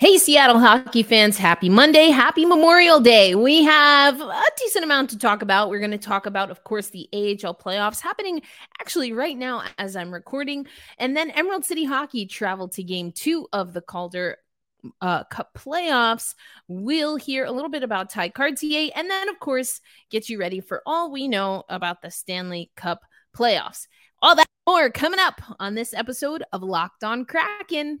Hey, Seattle hockey fans, happy Monday, happy Memorial Day. We have a decent amount to talk about. We're going to talk about, of course, the AHL playoffs happening actually right now as I'm recording. And then Emerald City Hockey traveled to game two of the Calder uh, Cup playoffs. We'll hear a little bit about Tye Kartye and then, of course, get you ready for all we know about the Stanley Cup playoffs. All that more coming up on this episode of Locked On Kraken.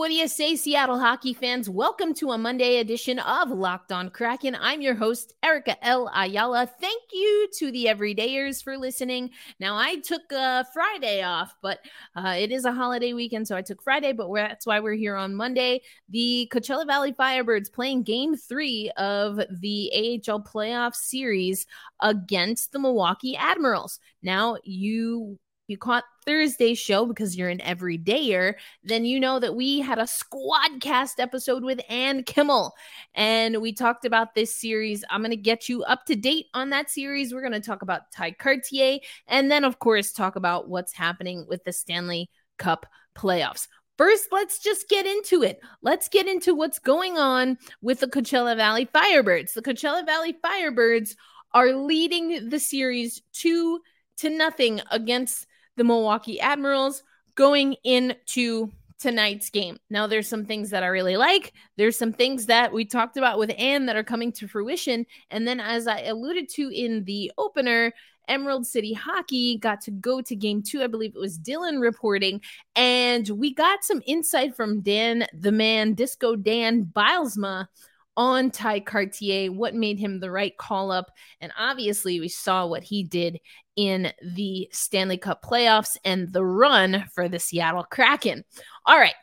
what do you say, Seattle hockey fans? Welcome to a Monday edition of Locked On Kraken. I'm your host, Erica L. Ayala. Thank you to the everydayers for listening. Now, I took uh, Friday off, but uh, it is a holiday weekend, so I took Friday, but that's why we're here on Monday. The Coachella Valley Firebirds playing game three of the AHL playoff series against the Milwaukee Admirals. Now, you you caught Thursday's show because you're an everydayer, then you know that we had a squad cast episode with Ann Kimmel. And we talked about this series. I'm going to get you up to date on that series. We're going to talk about Tye Kartye and then, of course, talk about what's happening with the Stanley Cup playoffs. First, let's just get into it. Let's get into what's going on with the Coachella Valley Firebirds. The Coachella Valley Firebirds are leading the series two to nothing against the Milwaukee Admirals going into tonight's game. Now, there's some things that I really like. There's some things that we talked about with Anne that are coming to fruition. And then, as I alluded to in the opener, Emerald City Hockey got to go to game two. I believe it was Dylan reporting. And we got some insight from Dan, the man, Disco Dan Bylsma on Tye Kartye, what made him the right call up. And obviously, we saw what he did in the Stanley Cup playoffs and the run for the Seattle Kraken. All right.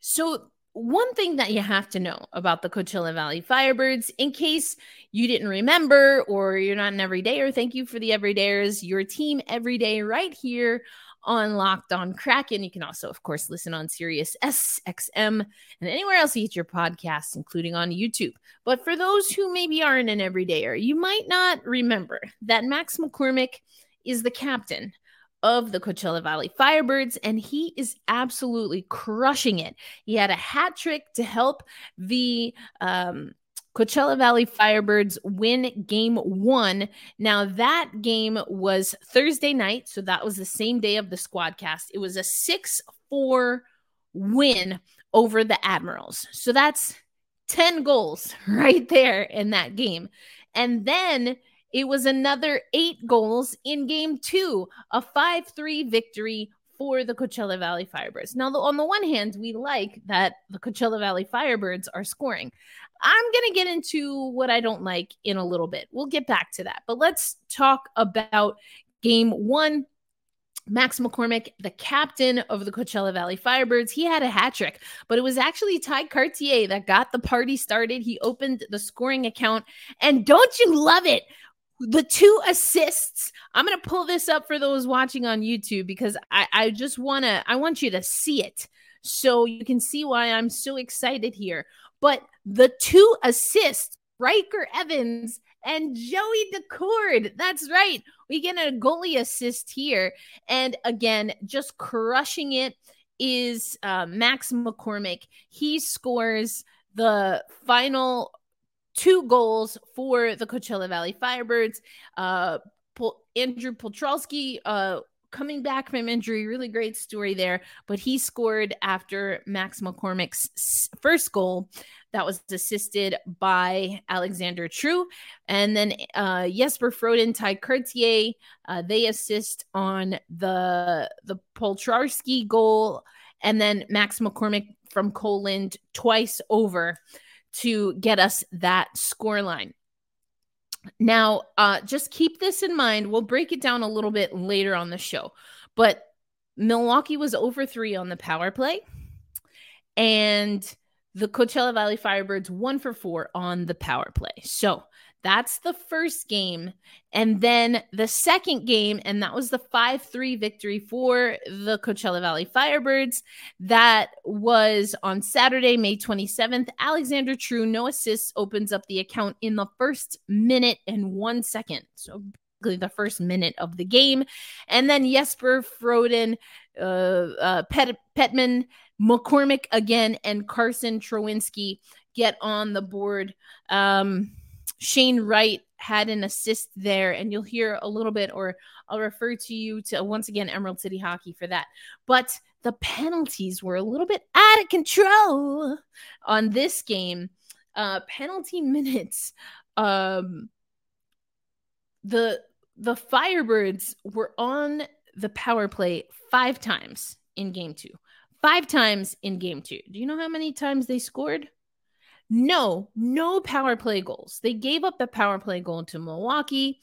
So, one thing that you have to know about the Coachella Valley Firebirds, in case you didn't remember or you're not an everydayer, thank you for the everydayers, your team every day right here on Locked On Kraken. You can also, of course, listen on Sirius SXM and anywhere else you get your podcasts, including on YouTube. But for those who maybe aren't an everydayer, you might not remember that Max McCormick is the captain of the Coachella Valley Firebirds, and he is absolutely crushing it. He had a hat trick to help the um, Coachella Valley Firebirds win game one. Now, that game was Thursday night. So that was the same day of the squad cast. It was a 6 4 win over the Admirals. So that's 10 goals right there in that game. And then it was another eight goals in game two, a 5 3 victory for the Coachella Valley Firebirds. Now, on the one hand, we like that the Coachella Valley Firebirds are scoring. I'm going to get into what I don't like in a little bit. We'll get back to that. But let's talk about game one. Max McCormick, the captain of the Coachella Valley Firebirds, he had a hat trick, but it was actually Tye Kartye that got the party started. He opened the scoring account, and don't you love it? The two assists. I'm gonna pull this up for those watching on YouTube because I, I just wanna I want you to see it so you can see why I'm so excited here. But the two assists, Ryker Evans and Joey Daccord. That's right. We get a goalie assist here. And again, just crushing it is uh, Max McCormick. He scores the final two goals for the Coachella Valley Firebirds. Uh, Andrew Poturalski uh, coming back from injury. Really great story there. But he scored after Max McCormick's first goal that was assisted by Alexander True. And then uh, Jesper Froden, Tye Kartye, uh, they assist on the, the Poturalski goal. And then Max McCormick from Coland twice over to get us that score line. Now, uh, just keep this in mind. We'll break it down a little bit later on the show. But Milwaukee was over three on the power play. and the Coachella Valley Firebirds one for four on the power play. So that's the first game. And then the second game, and that was the 5 3 victory for the Coachella Valley Firebirds. That was on Saturday, May 27th. Alexander True, no assists, opens up the account in the first minute and one second. So the first minute of the game. And then Jesper Froden, uh, uh, Pet- Petman, McCormick again, and Carson Twarynski get on the board. Um, Shane Wright had an assist there, and you'll hear a little bit, or I'll refer to you to once again Emerald City Hockey for that. But the penalties were a little bit out of control on this game. Uh, penalty minutes. Um, the the Firebirds were on the power play five times in game two. Five times in game two. Do you know how many times they scored? No, no power play goals. They gave up the power play goal to Milwaukee.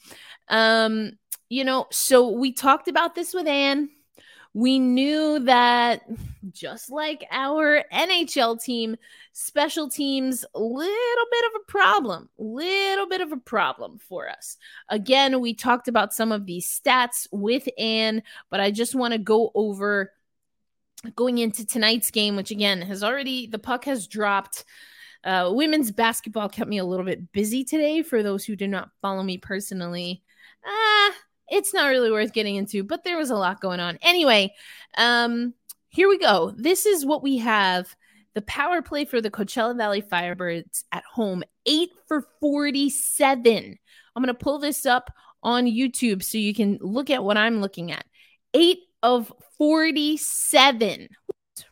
Um, you know, so we talked about this with Anne. We knew that just like our NHL team, special teams, little bit of a problem, little bit of a problem for us. Again, we talked about some of these stats with Anne, but I just want to go over going into tonight's game, which again has already, the puck has dropped. Uh, women's basketball kept me a little bit busy today. For those who did not follow me personally, ah, it's not really worth getting into, but there was a lot going on. Anyway, um, here we go. This is what we have. The power play for the Coachella Valley Firebirds at home, eight for 47. I'm going to pull this up on YouTube so you can look at what I'm looking at. Eight of 47.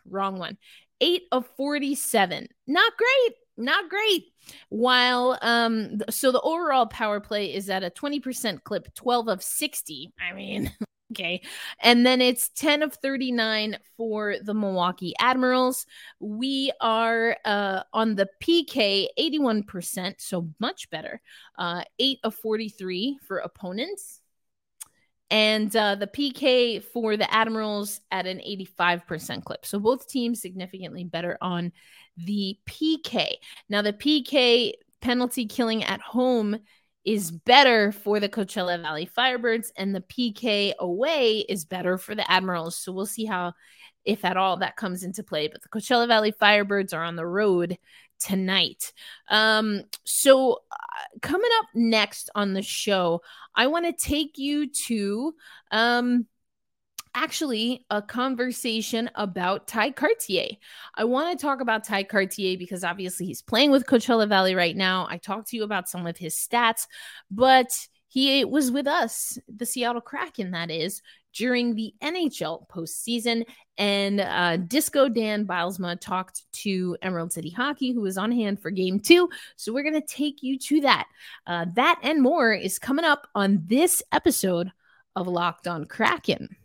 Wrong one. Eight of 47. Not great not great. While um so the overall power play is at a 20% clip, 12 of 60. I mean, okay. And then it's 10 of 39 for the Milwaukee Admirals. We are uh on the PK 81%, so much better. Uh 8 of 43 for opponents and uh, the PK for the Admirals at an 85% clip. So both teams significantly better on the PK. Now, the PK penalty killing at home is better for the Coachella Valley Firebirds, and the PK away is better for the Admirals. So we'll see how, if at all, that comes into play. But the Coachella Valley Firebirds are on the road tonight. Um, so, uh, coming up next on the show, I want to take you to um, actually a conversation about Tye Kartye. I want to talk about Tye Kartye because obviously he's playing with Coachella Valley right now. I talked to you about some of his stats, but he was with us, the Seattle Kraken, that is, during the NHL postseason. And uh, Disco Dan Bylsma talked to Emerald City Hockey, who was on hand for game two. So we're going to take you to that. Uh, that and more is coming up on this episode of Locked on Kraken.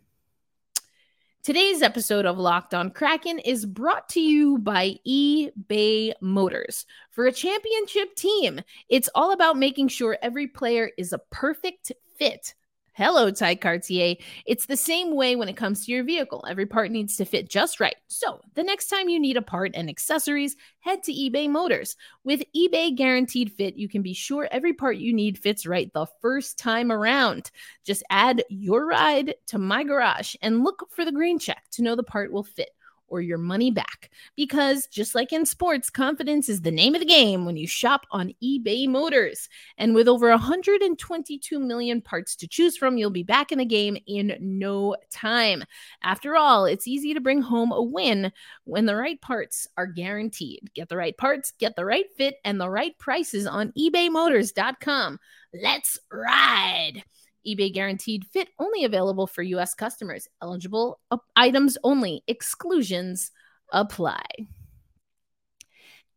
Today's episode of Locked on Kraken is brought to you by eBay Motors. For a championship team, it's all about making sure every player is a perfect fit Hello, Tye Kartye. It's the same way when it comes to your vehicle. Every part needs to fit just right. So, the next time you need a part and accessories, head to eBay Motors. With eBay Guaranteed Fit, you can be sure every part you need fits right the first time around. Just add your ride to my garage and look for the green check to know the part will fit or your money back. Because just like in sports, confidence is the name of the game when you shop on eBay Motors. And with over 122 million parts to choose from, you'll be back in the game in no time. After all, it's easy to bring home a win when the right parts are guaranteed. Get the right parts, get the right fit, and the right prices on ebaymotors.com. Let's ride eBay guaranteed fit only available for US customers. Eligible uh, items only. Exclusions apply.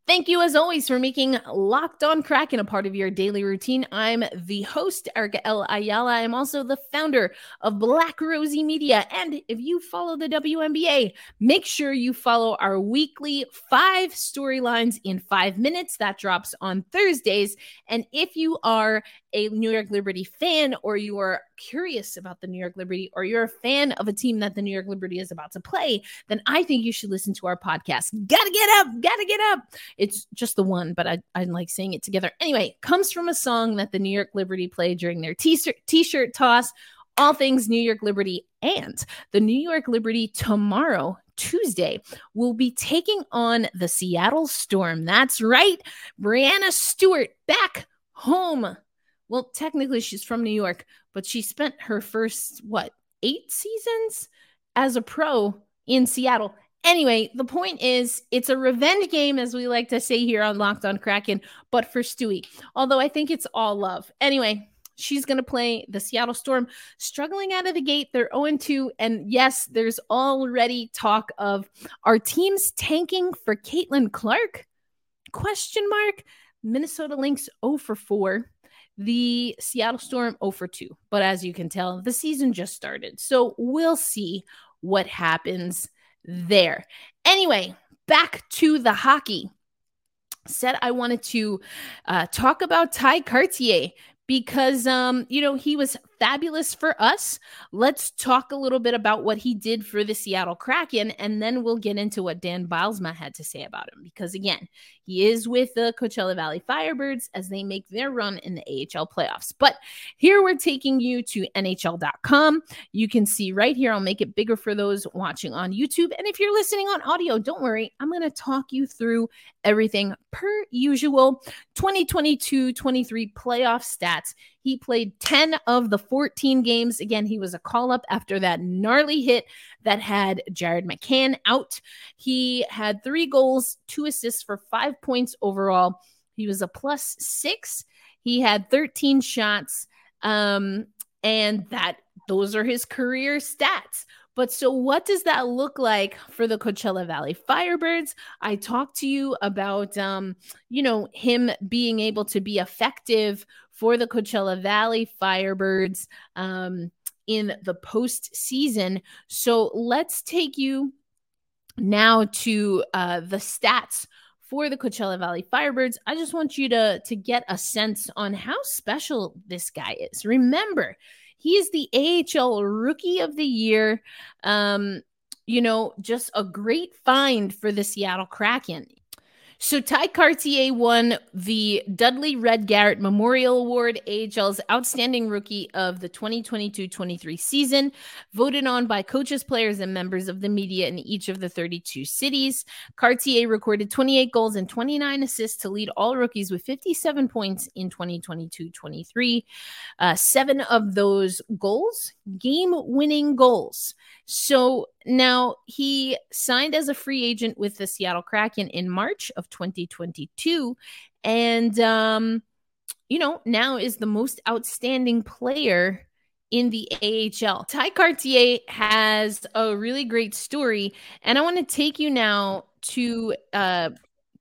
Thank you, as always, for making Locked On Kraken a part of your daily routine. I'm the host, Erica L. Ayala. I'm also the founder of Black Rosie Media. And if you follow the WNBA, make sure you follow our weekly five storylines in five minutes. That drops on Thursdays. And if you are a New York Liberty fan or you are curious about the New York Liberty or you're a fan of a team that the New York Liberty is about to play, then I think you should listen to our podcast. Gotta get up, gotta get up. It's just the one, but I, I like saying it together. Anyway, comes from a song that the New York Liberty played during their t-shirt, t-shirt toss. All things New York Liberty and the New York Liberty tomorrow Tuesday will be taking on the Seattle Storm. That's right. Breanna Stewart back home well, technically she's from New York, but she spent her first, what, eight seasons as a pro in Seattle. Anyway, the point is it's a revenge game, as we like to say here on Locked on Kraken, but for Stewie. Although I think it's all love. Anyway, she's going to play the Seattle Storm, struggling out of the gate. They're 0 2. And yes, there's already talk of our teams tanking for Caitlin Clark? Question mark. Minnesota Lynx 0 for 4 the Seattle Storm 0 for 2. But as you can tell, the season just started. So we'll see what happens there. Anyway, back to the hockey. Said I wanted to uh, talk about Tye Kartye because um, you know he was fabulous for us. Let's talk a little bit about what he did for the Seattle Kraken, and then we'll get into what Dan Bylsma had to say about him. Because again, he is with the Coachella Valley Firebirds as they make their run in the AHL playoffs. But here we're taking you to NHL.com. You can see right here, I'll make it bigger for those watching on YouTube. And if you're listening on audio, don't worry, I'm going to talk you through everything per usual 2022 23 playoff stats. He played 10 of the 14 games. Again, he was a call up after that gnarly hit that had Jared McCann out. He had three goals, two assists for five points overall. He was a plus six. He had 13 shots. Um, and that those are his career stats. But so, what does that look like for the Coachella Valley Firebirds? I talked to you about, um, you know, him being able to be effective for the Coachella Valley Firebirds um, in the postseason. So, let's take you now to uh, the stats for the Coachella Valley Firebirds. I just want you to to get a sense on how special this guy is. Remember, he is the AHL Rookie of the Year. Um, you know, just a great find for the Seattle Kraken. So Tye Kartye won the Dudley Red Garrett Memorial Award, AHL's Outstanding Rookie of the 2022-23 season, voted on by coaches, players, and members of the media in each of the 32 cities. Kartye recorded 28 goals and 29 assists to lead all rookies with 57 points in 2022-23. Uh, seven of those goals, game-winning goals. So now he signed as a free agent with the Seattle Kraken in March of 2022. And, um, you know, now is the most outstanding player in the AHL. Tye Kartye has a really great story. And I want to take you now to, uh,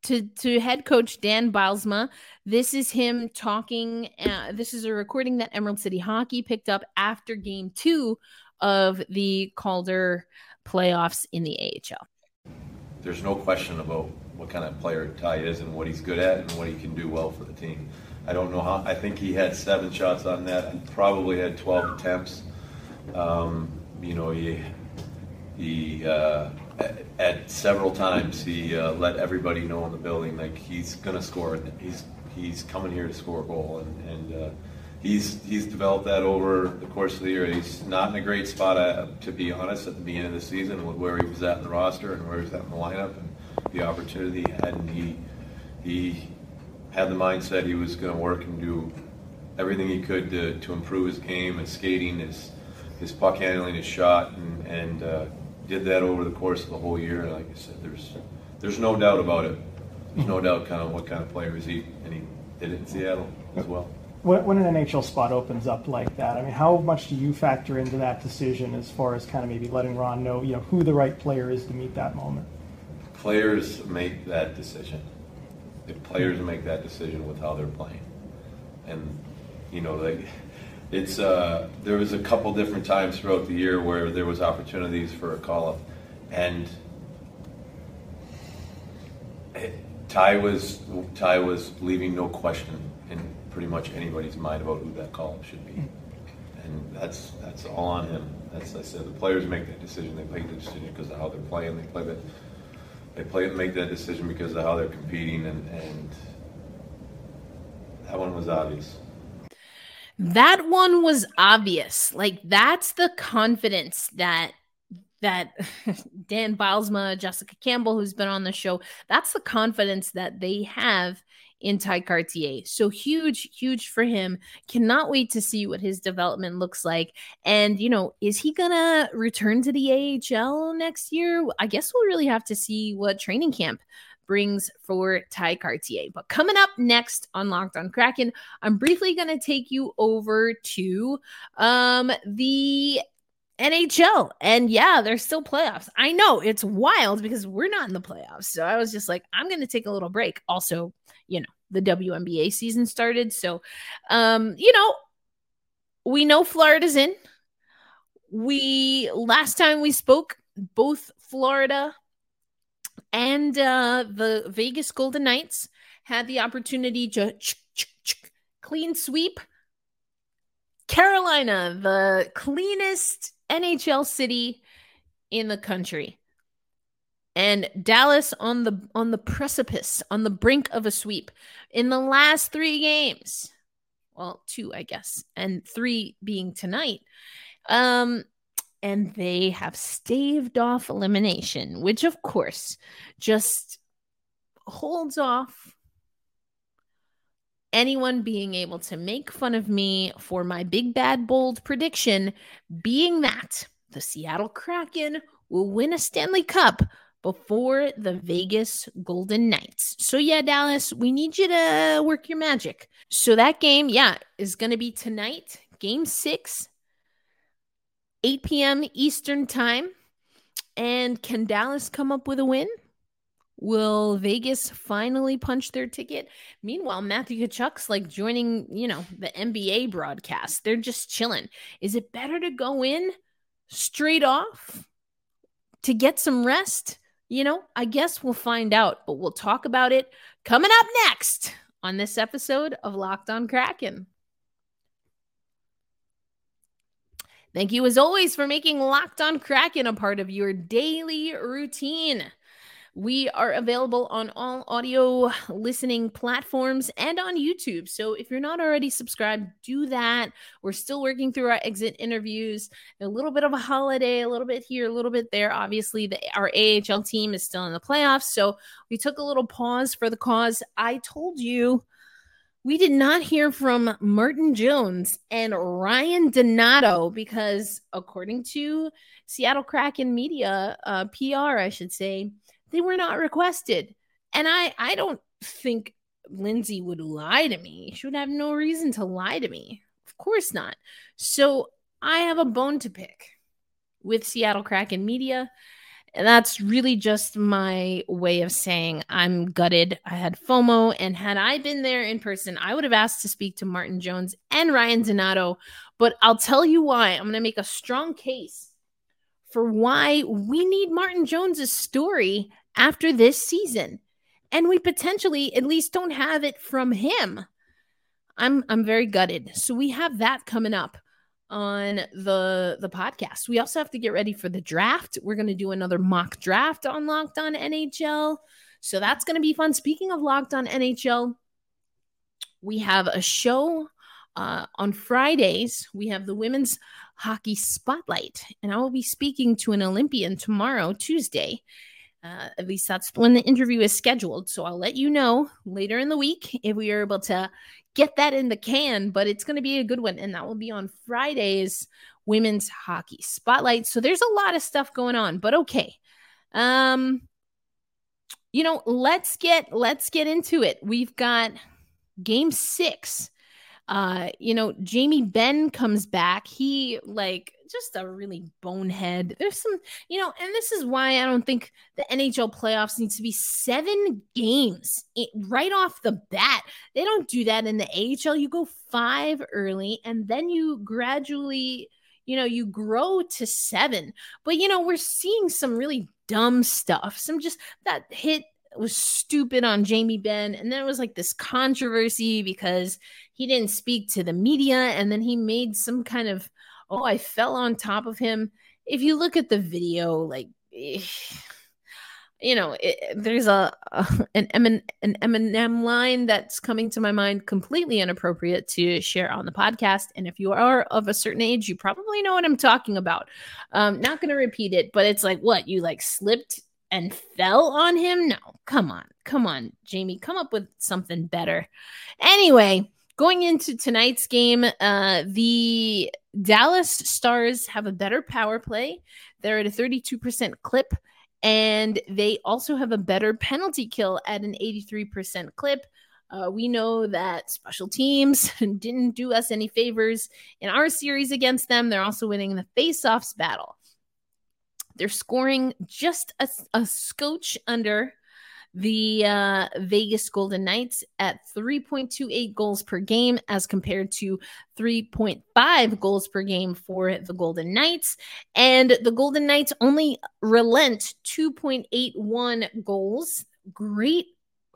to, to head coach Dan Bylsma. This is him talking. Uh, this is a recording that Emerald City Hockey picked up after game two of the Calder playoffs in the AHL. There's no question about what kind of player Ty is and what he's good at and what he can do well for the team. I don't know how. I think he had seven shots on that. and probably had 12 attempts. Um, you know, he he uh, at, at, several times he uh, let everybody know in the building like he's gonna score. He's he's coming here to score a goal and and. Uh, he's he's developed that over the course of the year. He's not in a great spot, uh, to be honest, at the beginning of the season with where he was at in the roster and where he was at in the lineup and the opportunity he had. And he he had the mindset he was going to work and do everything he could to, to improve his game, his skating, his his puck handling, his shot, and and uh, did that over the course of the whole year. Like I said, there's there's no doubt about it. There's no doubt kind of what kind of player is he, and he did it in Seattle as well when, when an NHL spot opens up like that, I mean, how much do you factor into that decision as far as kind of maybe letting Ron know, you know, who the right player is to meet that moment? Players make that decision. Players make that decision with how they're playing, and you know they. It's uh, there was a couple different times throughout the year where there was opportunities for a call up, and Ty was Ty was leaving no question pretty much anybody's mind about who that call should be, and that's that's all on him. That's I said the players make that decision. They make the decision because of how they're playing. They play that they play and make that decision because of how they're competing, and and that one was obvious. That one was obvious. Like that's the confidence that that Dan Bylsma, Jessica Campbell, who's been on the show, that's the confidence that they have in Tye Kartye. So huge, huge for him. Cannot wait to see what his development looks like. And, you know, is he going to return to the AHL next year? I guess we'll really have to see what training camp brings for Tye Kartye. But coming up next on Locked on Kraken, I'm briefly going to take you over to um, the NHL. And yeah, there's still playoffs. I know it's wild because we're not in the playoffs. So I was just like, I'm going to take a little break. Also, you know, the WNBA season started. So, um, you know, we know Florida's in. We last time we spoke, both Florida and uh, the Vegas Golden Knights had the opportunity to clean sweep Carolina, the cleanest NHL city in the country. And Dallas on the on the precipice, on the brink of a sweep. In the last 3 games, well, two, I guess, and 3 being tonight. Um and they have staved off elimination, which of course just holds off anyone being able to make fun of me for my big bad bold prediction being that the Seattle Kraken will win a Stanley Cup before the Vegas Golden Knights. So yeah, Dallas, we need you to work your magic. So that game, yeah, is going to be tonight, game 6 8 p.m. Eastern Time. And can Dallas come up with a win? Will Vegas finally punch their ticket? Meanwhile, Matthew Tkachuk's like joining, you know, the NBA broadcast. They're just chilling. Is it better to go in straight off to get some rest? You know, I guess we'll find out, but we'll talk about it coming up next on this episode of Locked on Kraken. Thank you, as always, for making Locked on Kraken a part of your daily routine. We are available on all audio listening platforms and on YouTube. So if you're not already subscribed, do that. We're still working through our exit interviews. A little bit of a holiday, a little bit here, a little bit there. Obviously, the, our AHL team is still in the playoffs. So we took a little pause for the cause. I told you we did not hear from Martin Jones and Ryan Donato because, according to Seattle Kraken media, uh, PR, I should say, they were not requested. And I I don't think Lindsay would lie to me. She would have no reason to lie to me. Of course not. So I have a bone to pick with Seattle Kraken Media. And that's really just my way of saying I'm gutted. I had FOMO, and had I been there in person, I would have asked to speak to Martin Jones and Ryan Donato. But I'll tell you why. I'm going to make a strong case for why we need Martin Jones's story after this season. And we potentially at least don't have it from him. I'm I'm very gutted. So we have that coming up on the the podcast. We also have to get ready for the draft. We're going to do another mock draft on Locked On NHL. So that's going to be fun. Speaking of Locked On NHL, we have a show uh, on Fridays. We have the women's hockey spotlight, and I will be speaking to an Olympian tomorrow, Tuesday. Uh, at least that's when the interview is scheduled. So I'll let you know later in the week if we are able to get that in the can, but it's going to be a good one. And that will be on Friday's women's hockey spotlight. So there's a lot of stuff going on, but okay. Um, you know, let's get let's get into it. We've got game six. Uh, you know, Jamie Benn comes back. He like just a really bonehead. There's some, you know, and this is why I don't think the NHL playoffs needs to be seven games right off the bat. They don't do that in the AHL. You go five early and then you gradually, you know, you grow to seven. But, you know, we're seeing some really dumb stuff. Some just that hit was stupid on Jamie Benn. And then it was like this controversy because he didn't speak to the media. And then he made some kind of, oh, I fell on top of him. If you look at the video, like, you know, it, there's a, a an Emin, an Eminem line that's coming to my mind completely inappropriate to share on the podcast. And if you are of a certain age, you probably know what I'm talking about. Um, not going to repeat it, but it's like, what you like slipped and fell on him? No, come on, come on, Jamie, come up with something better. Anyway, going into tonight's game, uh, the Dallas Stars have a better power play. They're at a 32% clip, and they also have a better penalty kill at an 83% clip. Uh, we know that special teams didn't do us any favors in our series against them. They're also winning the face-offs battle. They're scoring just a, a scotch under the uh, Vegas Golden Knights at 3.28 goals per game as compared to 3.5 goals per game for the Golden Knights. And the Golden Knights only relent 2.81 goals. Great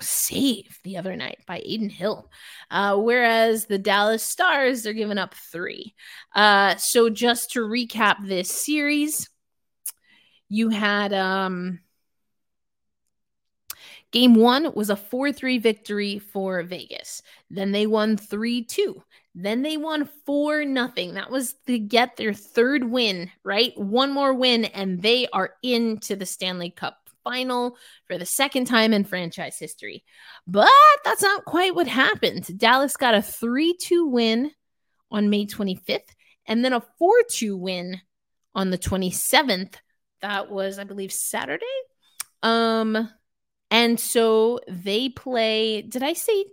save the other night by Adin Hill. Uh, whereas the Dallas Stars, they're giving up three. Uh, so just to recap this series, you had um game one was a 4-3 victory for Vegas. Then they won 3-2. Then they won 4 nothing. That was to get their third win, right? One more win and they are into the Stanley Cup final for the second time in franchise history. But that's not quite what happened. Dallas got a 3-2 win on May 25th and then a 4-2 win on the 27th that was, I believe, Saturday. Um, and so they play. Did I say?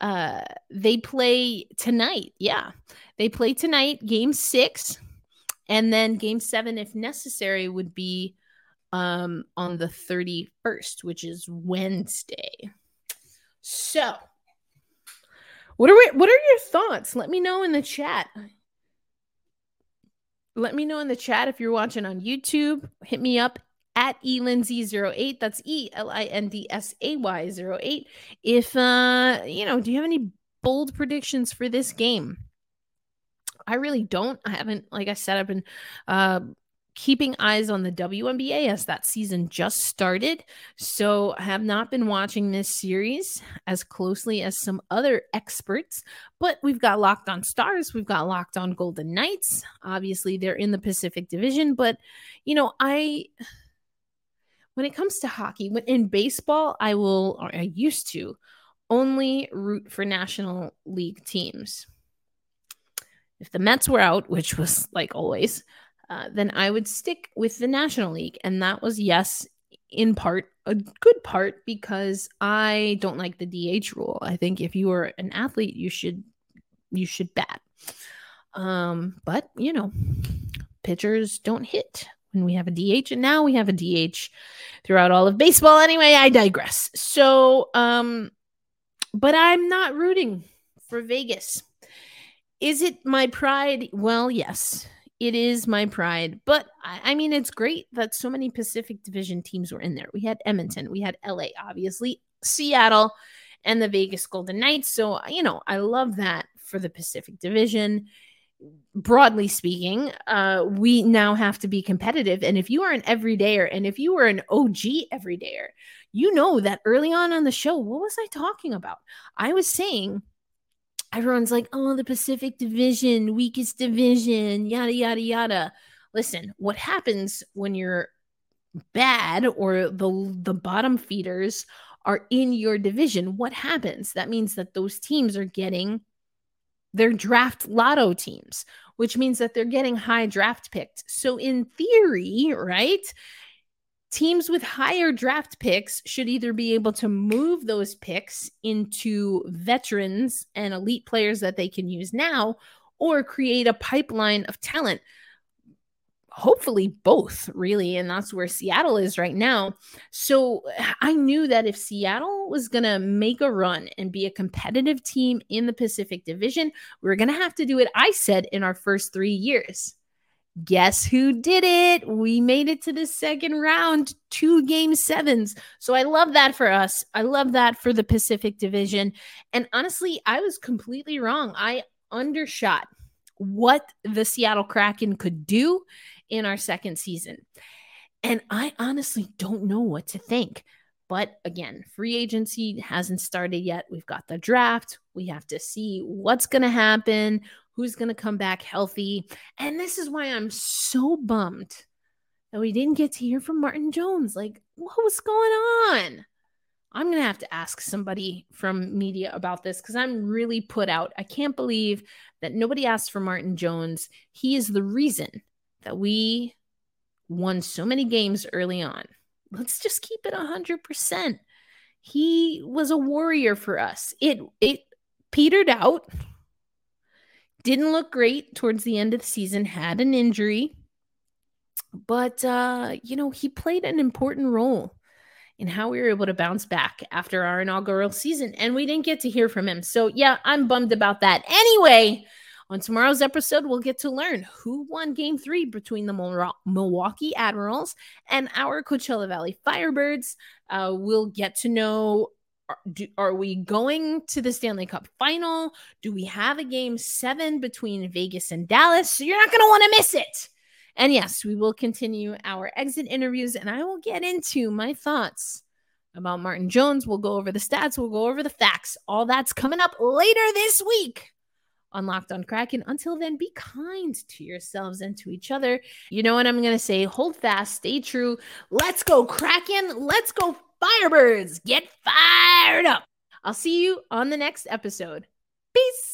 Uh, they play tonight. Yeah, they play tonight. Game six, and then game seven, if necessary, would be um on the 31st, which is Wednesday. So, what are we, what are your thoughts? Let me know in the chat. Let me know in the chat if you're watching on YouTube. Hit me up at elindsay08. That's E L I N D S A Y 08. If, uh, you know, do you have any bold predictions for this game? I really don't. I haven't, like I said, I've been uh, keeping eyes on the WNBA as that season just started. So I have not been watching this series as closely as some other experts, but we've got Locked on Stars, we've got Locked on Golden Knights. Obviously, they're in the Pacific Division, but you know, I when it comes to hockey, when in baseball, I will or I used to only root for National League teams. If the Mets were out, which was like always, uh, then I would stick with the National League. And that was, yes, in part, a good part because I don't like the DH rule. I think if you are an athlete, you should you should bat. Um, but you know, pitchers don't hit when we have a DH, and now we have a DH throughout all of baseball. Anyway, I digress. So, um, but I'm not rooting for Vegas. Is it my pride? Well, yes it is my pride. But I, mean, it's great that so many Pacific Division teams were in there. We had Edmonton, we had LA, obviously, Seattle, and the Vegas Golden Knights. So, you know, I love that for the Pacific Division. Broadly speaking, uh, we now have to be competitive. And if you are an everydayer and if you are an OG everydayer, you know that early on on the show, what was I talking about? I was saying everyone's like, oh, the Pacific Division, weakest division, yada, yada, yada. Listen, what happens when you're bad or the the bottom feeders are in your division? What happens? That means that those teams are getting their draft lotto teams, which means that they're getting high draft picked. So in theory, right? Teams with higher draft picks should either be able to move those picks into veterans and elite players that they can use now or create a pipeline of talent. hopefully both, really. And that's where Seattle is right now. So I knew that if Seattle was going to make a run and be a competitive team in the Pacific Division, we are going to have to do it, I said, in our first three years. Guess who did it? We made it to the second round, two game sevens. So I love that for us. I love that for the Pacific Division. And honestly, I was completely wrong. I undershot what the Seattle Kraken could do in our second season. And I honestly don't know what to think. But again, free agency hasn't started yet. We've got the draft. We have to see what's going to happen, who's going to come back healthy. And this is why I'm so bummed that we didn't get to hear from Martin Jones. Like, what was going on? I'm going to have to ask somebody from media about this because I'm really put out. I can't believe that nobody asked for Martin Jones. He is the reason that we won so many games early on. Let's just keep it 100%. He was a warrior for us. It it petered out. Didn't look great towards the end of the season, had an injury. But uh, you know, he played an important role in how we were able to bounce back after our inaugural season and we didn't get to hear from him. So, yeah, I'm bummed about that. Anyway, on tomorrow's episode, we'll get to learn who won game three between the Milwaukee Admirals and our Coachella Valley Firebirds. Uh, we'll get to know are, do, are we going to the Stanley Cup final? Do we have a game seven between Vegas and Dallas? So you're not going to want to miss it. And yes, we will continue our exit interviews and I will get into my thoughts about Martin Jones. We'll go over the stats, we'll go over the facts. All that's coming up later this week on Locked on Kraken. Until then, be kind to yourselves and to each other. You know what I'm going to say? Hold fast, stay true. Let's go, Kraken. Let's go, Firebirds. Get fired up. I'll see you on the next episode. Peace.